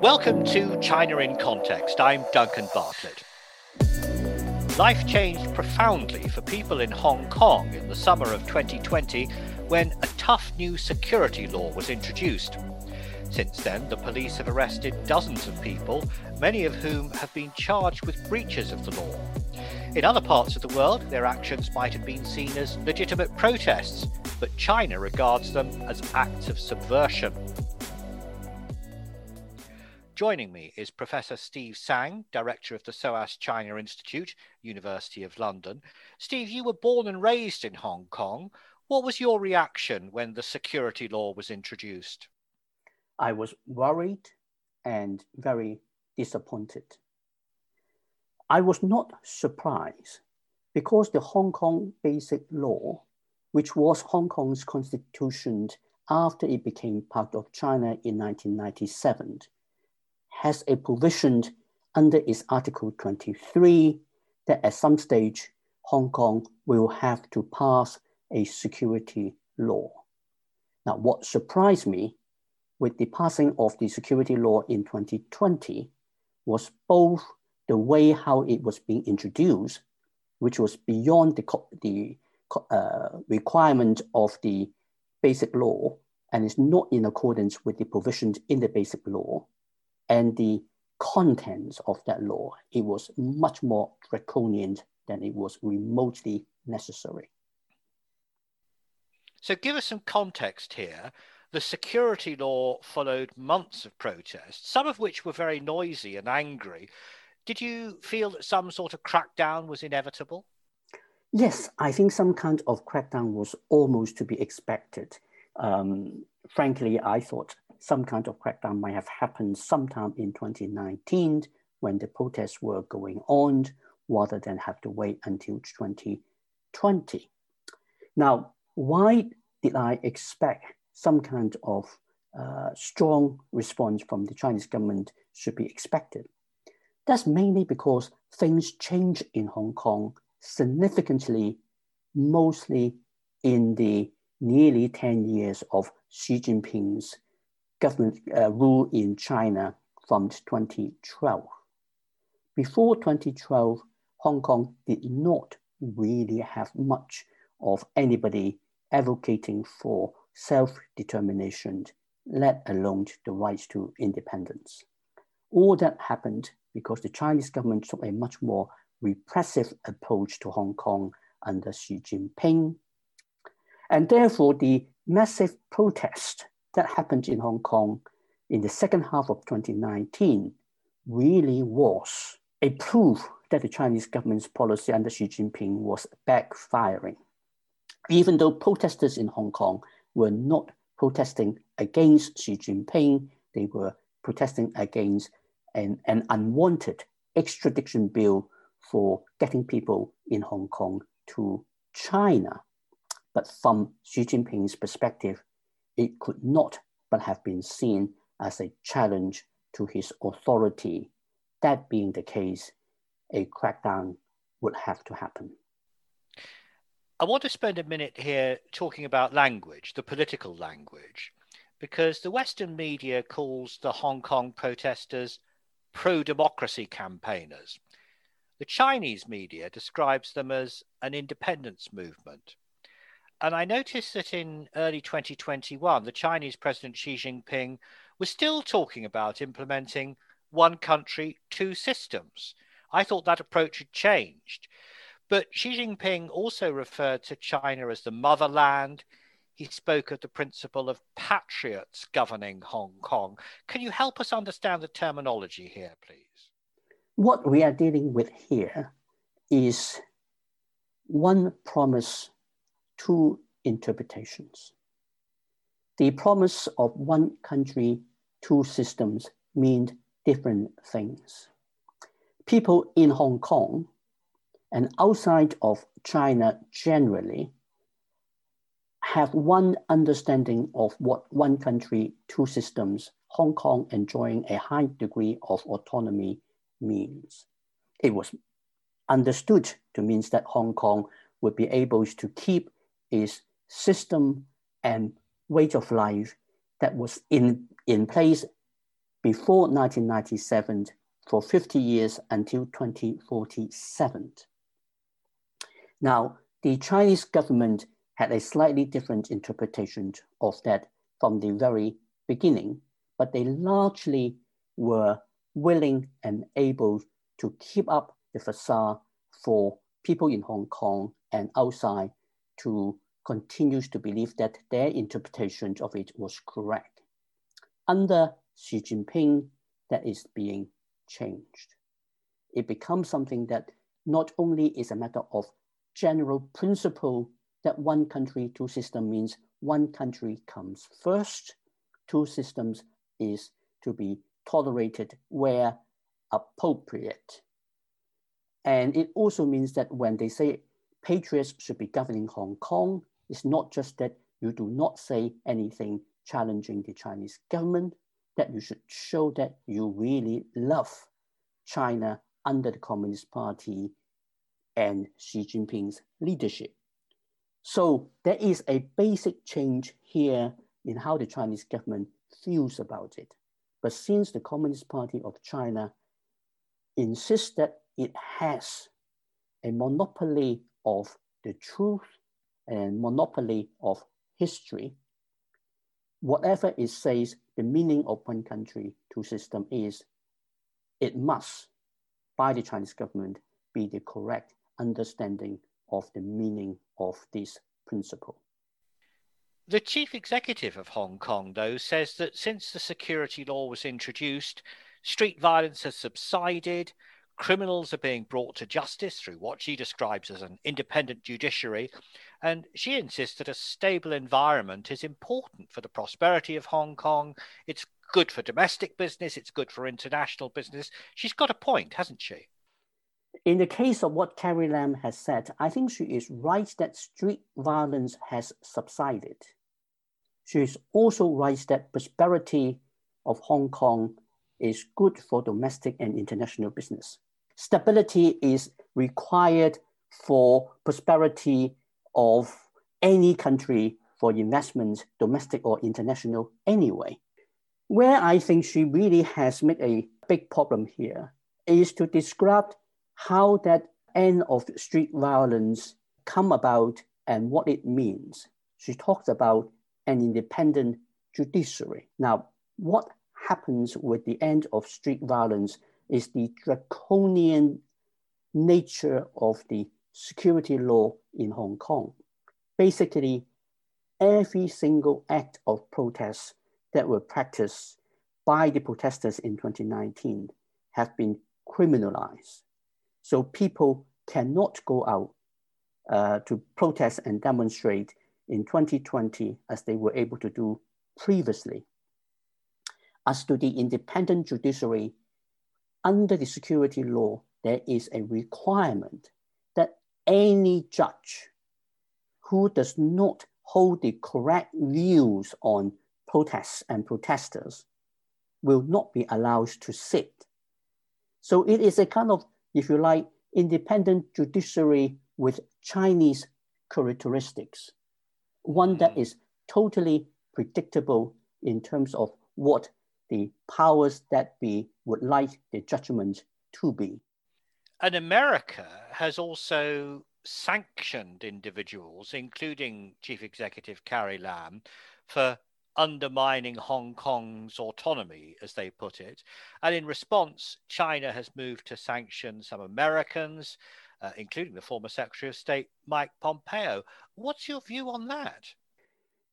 Welcome to China in Context. I'm Duncan Bartlett. Life changed profoundly for people in Hong Kong in the summer of 2020 when a tough new security law was introduced. Since then, the police have arrested dozens of people, many of whom have been charged with breaches of the law. In other parts of the world, their actions might have been seen as legitimate protests, but China regards them as acts of subversion. Joining me is Professor Steve Tsang, Director of the SOAS China Institute, University of London. Steve, you were born and raised in Hong Kong. What was your reaction when the security law was introduced? I was worried and very disappointed. I was not surprised because the Hong Kong Basic Law, which was Hong Kong's constitution after it became part of China in 1997, has a provision under its Article 23 that at some stage, Hong Kong will have to pass a security law. Now, what surprised me with the passing of the security law in 2020 was both the way how it was being introduced, which was beyond the, the uh, requirement of the basic law and is not in accordance with the provisions in the basic law, and the contents of that law, it was much more draconian than it was remotely necessary. So, give us some context here. The security law followed months of protests, some of which were very noisy and angry. Did you feel that some sort of crackdown was inevitable? Yes, I think some kind of crackdown was almost to be expected. Um, frankly, I thought some kind of crackdown might have happened sometime in 2019 when the protests were going on rather than have to wait until 2020. Now, why did I expect some kind of uh, strong response from the Chinese government should be expected? That's mainly because things change in Hong Kong significantly, mostly in the nearly 10 years of Xi Jinping's government uh, rule in China from 2012. Before 2012, Hong Kong did not really have much of anybody advocating for self-determination, let alone the rights to independence. All that happened because the Chinese government took a much more repressive approach to Hong Kong under Xi Jinping. And therefore, the massive protest that happened in Hong Kong in the second half of 2019 really was a proof that the Chinese government's policy under Xi Jinping was backfiring. Even though protesters in Hong Kong were not protesting against Xi Jinping, they were protesting against an, an unwanted extradition bill for getting people in Hong Kong to China. But from Xi Jinping's perspective, it could not but have been seen as a challenge to his authority. That being the case, a crackdown would have to happen. I want to spend a minute here talking about language, the political language, because the Western media calls the Hong Kong protesters pro democracy campaigners. The Chinese media describes them as an independence movement. And I noticed that in early 2021, the Chinese President Xi Jinping was still talking about implementing one country, two systems. I thought that approach had changed. But Xi Jinping also referred to China as the motherland. He spoke of the principle of patriots governing Hong Kong. Can you help us understand the terminology here, please? What we are dealing with here is one promise two interpretations. The promise of one country, two systems mean different things. People in Hong Kong and outside of China generally have one understanding of what one country, two systems, Hong Kong enjoying a high degree of autonomy means. It was understood to mean that Hong Kong would be able to keep is system and way of life that was in, in place before 1997 for 50 years until 2047. Now, the Chinese government had a slightly different interpretation of that from the very beginning, but they largely were willing and able to keep up the facade for people in Hong Kong and outside to continue to believe that their interpretation of it was correct. Under Xi Jinping, that is being changed. It becomes something that not only is a matter of general principle that one country, two systems means one country comes first, two systems is to be tolerated where appropriate. And it also means that when they say patriots should be governing Hong Kong, it's not just that you do not say anything challenging the Chinese government, that you should show that you really love China under the Communist Party and Xi Jinping's leadership. So there is a basic change here in how the Chinese government feels about it. But since the Communist Party of China insists that it has a monopoly of the truth and monopoly of history, whatever it says the meaning of one country, two system is, it must, by the Chinese government, be the correct understanding of the meaning of this principle. The chief executive of Hong Kong, though, says that since the security law was introduced, street violence has subsided, criminals are being brought to justice through what she describes as an independent judiciary, and she insists that a stable environment is important for the prosperity of Hong Kong. It's good for domestic business, it's good for international business. She's got a point, hasn't she? In the case of what Carrie Lam has said, I think she is right that street violence has subsided. She is also right that prosperity of Hong Kong is good for domestic and international business. Stability is required for prosperity of any country for investments, domestic or international anyway. Where I think she really has made a big problem here is to describe how that end of street violence come about and what it means. She talks about an independent judiciary. Now, what happens with the end of street violence is the draconian nature of the security law in Hong Kong. Basically, every single act of protest that were practiced by the protesters in 2019 have been criminalized. So people cannot go out uh, to protest and demonstrate in 2020 as they were able to do previously. As to the independent judiciary, under the security law, there is a requirement that any judge who does not hold the correct views on protests and protesters will not be allowed to sit. So it is a kind of if you like, independent judiciary with Chinese characteristics, one that mm. totally predictable in terms of what the powers that be would like the judgment to be. And America has also sanctioned individuals, including Chief Executive Carrie Lam, for undermining Hong Kong's autonomy, as they put it. And in response, China has moved to sanction some Americans, uh, including the former Secretary of State Mike Pompeo. What's your view on that?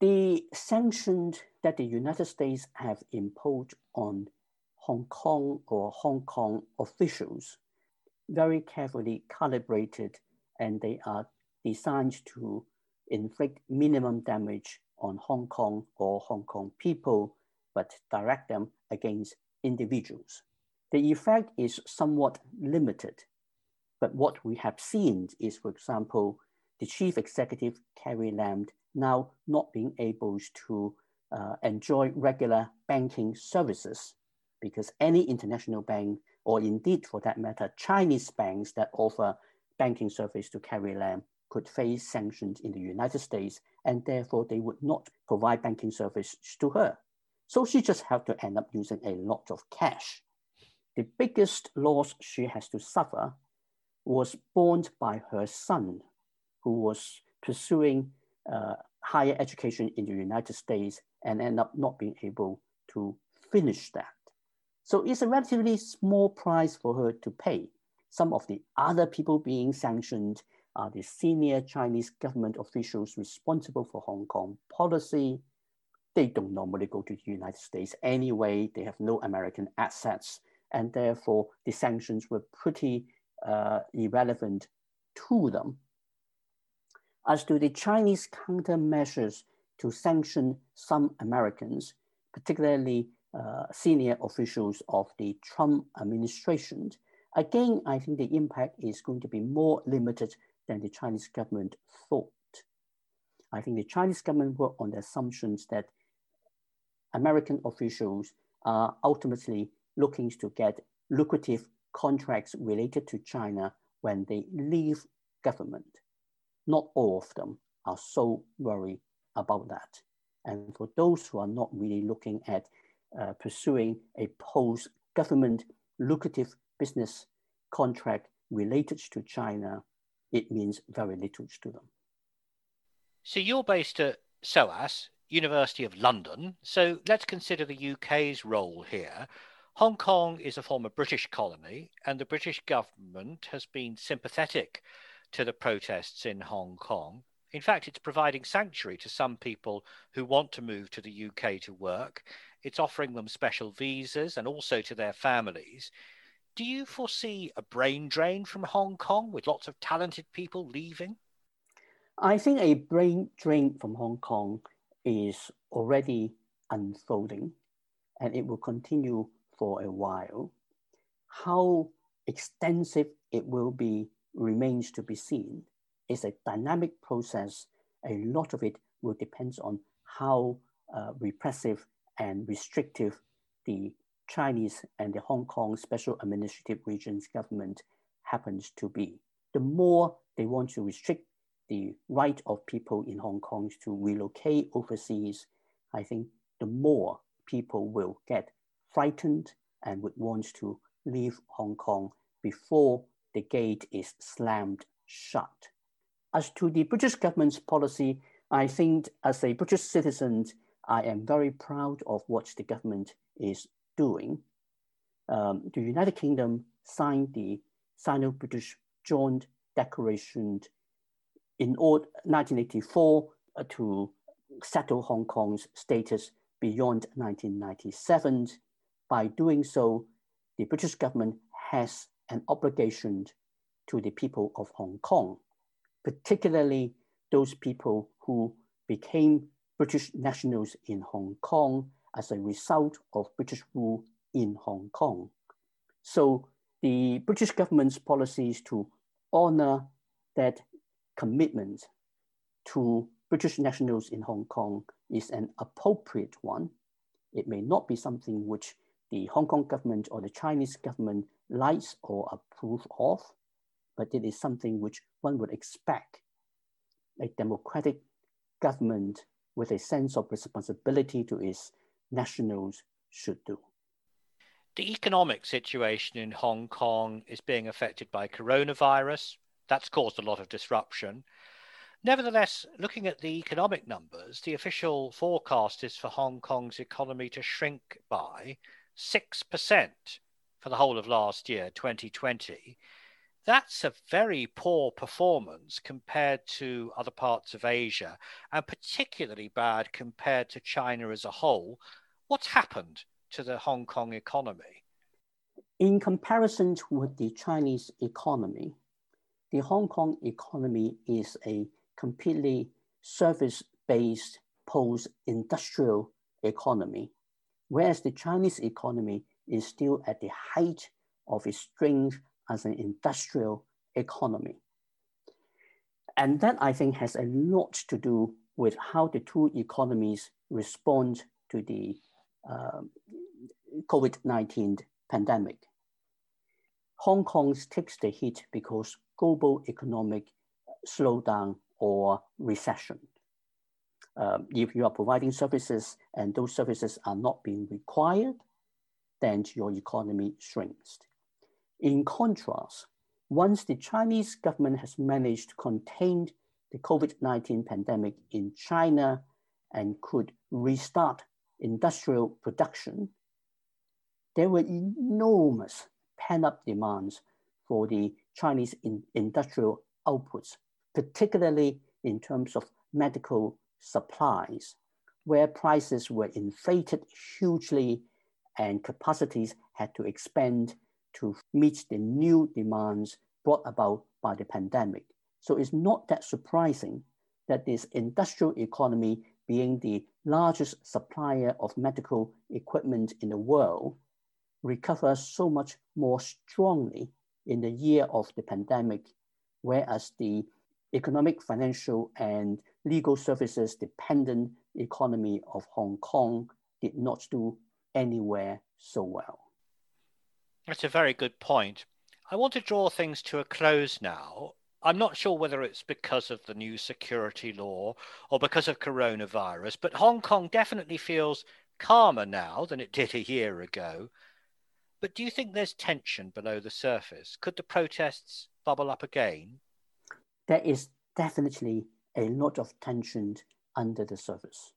The sanctions that the United States have imposed on Hong Kong or Hong Kong officials very carefully calibrated and they are designed to inflict minimum damage on Hong Kong or Hong Kong people, but direct them against individuals. The effect is somewhat limited, but what we have seen is, for example, the chief executive, Carrie Lam, now not being able to uh, enjoy regular banking services because any international bank, or indeed for that matter, Chinese banks that offer banking service to Carrie Lam could face sanctions in the United States, and therefore they would not provide banking service to her. So she just had to end up using a lot of cash. The biggest loss she has to suffer was borne by her son, who was pursuing uh, higher education in the United States and end up not being able to finish that. So it's a relatively small price for her to pay. Some of the other people being sanctioned are the senior Chinese government officials responsible for Hong Kong policy. They don't normally go to the United States anyway. They have no American assets. And therefore, the sanctions were pretty uh, irrelevant to them. As to the Chinese countermeasures to sanction some Americans, particularly uh, senior officials of the Trump administration, again, I think the impact is going to be more limited than the Chinese government thought. I think the Chinese government worked on the assumptions that American officials are ultimately looking to get lucrative contracts related to China when they leave government. Not all of them are so worried about that. And for those who are not really looking at uh, pursuing a post-government lucrative business contract related to China, it means very little to them. So you're based at SOAS, University of London. So let's consider the UK's role here. Hong Kong is a former British colony, and the British government has been sympathetic to the protests in Hong Kong. In fact, it's providing sanctuary to some people who want to move to the UK to work. It's offering them special visas and also to their families. Do you foresee a brain drain from Hong Kong with lots of talented people leaving? I think a brain drain from Hong Kong is already unfolding and it will continue for a while. How extensive it will be remains to be seen. It's a dynamic process. A lot of it will depend on how uh, repressive and restrictive the Chinese and the Hong Kong Special Administrative Regions government happens to be. The more they want to restrict the right of people in Hong Kong to relocate overseas, I think the more people will get frightened and would want to leave Hong Kong before the gate is slammed shut. As to the British government's policy, I think as a British citizen, I am very proud of what the government is doing, um, the United Kingdom signed the Sino-British Joint Declaration in 1984 uh, to settle Hong Kong's status beyond 1997. By doing so, the British government has an obligation to the people of Hong Kong, particularly those people who became British nationals in Hong Kong as a result of British rule in Hong Kong. So the British government's policies to honor that commitment to British nationals in Hong Kong is an appropriate one. It may not be something which the Hong Kong government or the Chinese government likes or approve of, but it is something which one would expect a democratic government with a sense of responsibility to its nationals should do. The economic situation in Hong Kong is being affected by coronavirus. That's caused a lot of disruption. Nevertheless, looking at the economic numbers, the official forecast is for Hong Kong's economy to shrink by 6% for the whole of last year, 2020. That's a very poor performance compared to other parts of Asia, and particularly bad compared to China as a whole, What's happened to the Hong Kong economy? In comparison with the Chinese economy, the Hong Kong economy is a completely service-based post-industrial economy, whereas the Chinese economy is still at the height of its strength as an industrial economy. And that I think has a lot to do with how the two economies respond to the um, COVID-19 pandemic. Hong Kong takes the hit because global economic slowdown or recession. um, if you are providing services and those services are not being required, then your economy shrinks. In contrast, once the Chinese government has managed to contain the COVID-19 pandemic in China and could restart industrial production, there were enormous pent-up demands for the Chinese in industrial outputs, particularly in terms of medical supplies, where prices were inflated hugely and capacities had to expand to meet the new demands brought about by the pandemic. So it's not that surprising that this industrial economy being the largest supplier of medical equipment in the world recovers so much more strongly in the year of the pandemic, whereas the economic, financial, and legal services dependent economy of Hong Kong did not do anywhere so well. That's a very good point. I want to draw things to a close now. I'm not sure whether it's because of the new security law or because of coronavirus, but Hong Kong definitely feels calmer now than it did a year ago. But do you think there's tension below the surface? Could the protests bubble up again? There is definitely a lot of tension under the surface.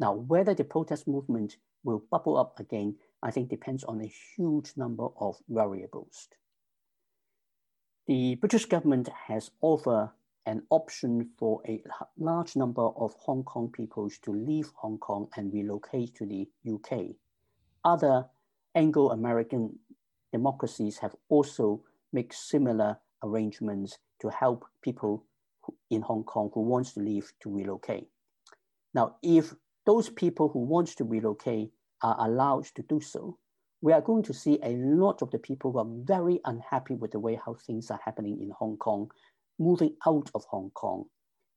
Now, whether the protest movement will bubble up again, I think depends on a huge number of variables. The British government has offered an option for a large number of Hong Kong people to leave Hong Kong and relocate to the UK. Other Anglo-American democracies have also made similar arrangements to help people in Hong Kong who wants to leave to relocate. Now, if those people who want to relocate are allowed to do so, we are going to see a lot of the people who are very unhappy with the way how things are happening in Hong Kong, moving out of Hong Kong.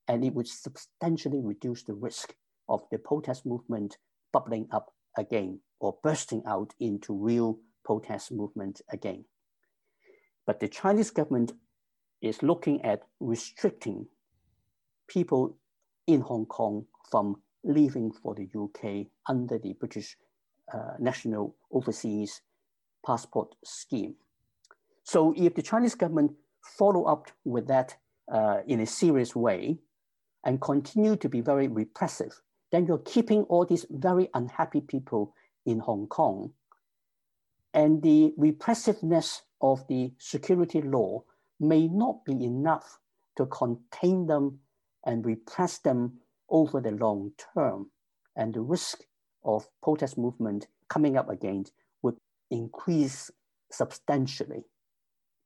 And it would substantially reduce the risk of the protest movement bubbling up again or bursting out into real protest movement again. But the Chinese government is looking at restricting people in Hong Kong from leaving for the UK under the British uh, national overseas passport scheme. So if the Chinese government follow up with that uh, in a serious way and continue to be very repressive, then you're keeping all these very unhappy people in Hong Kong. And the repressiveness of the security law may not be enough to contain them and repress them over the long term. And the risk of protest movement coming up again would increase substantially.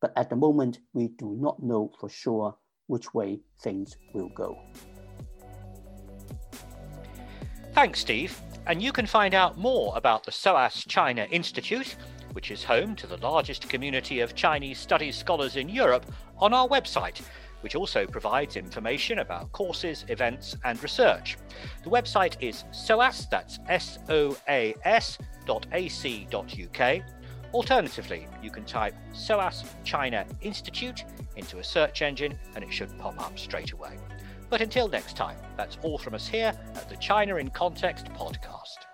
But at the moment, we do not know for sure which way things will go. Thanks, Steve. And you can find out more about the SOAS China Institute, which is home to the largest community of Chinese studies scholars in Europe, on our website which also provides information about courses, events, and research. The website is SOAS, that's S O A S dot ac dot uk. Alternatively, you can type SOAS China Institute into a search engine and it should pop up straight away. But until next time, that's all from us here at the China in Context podcast.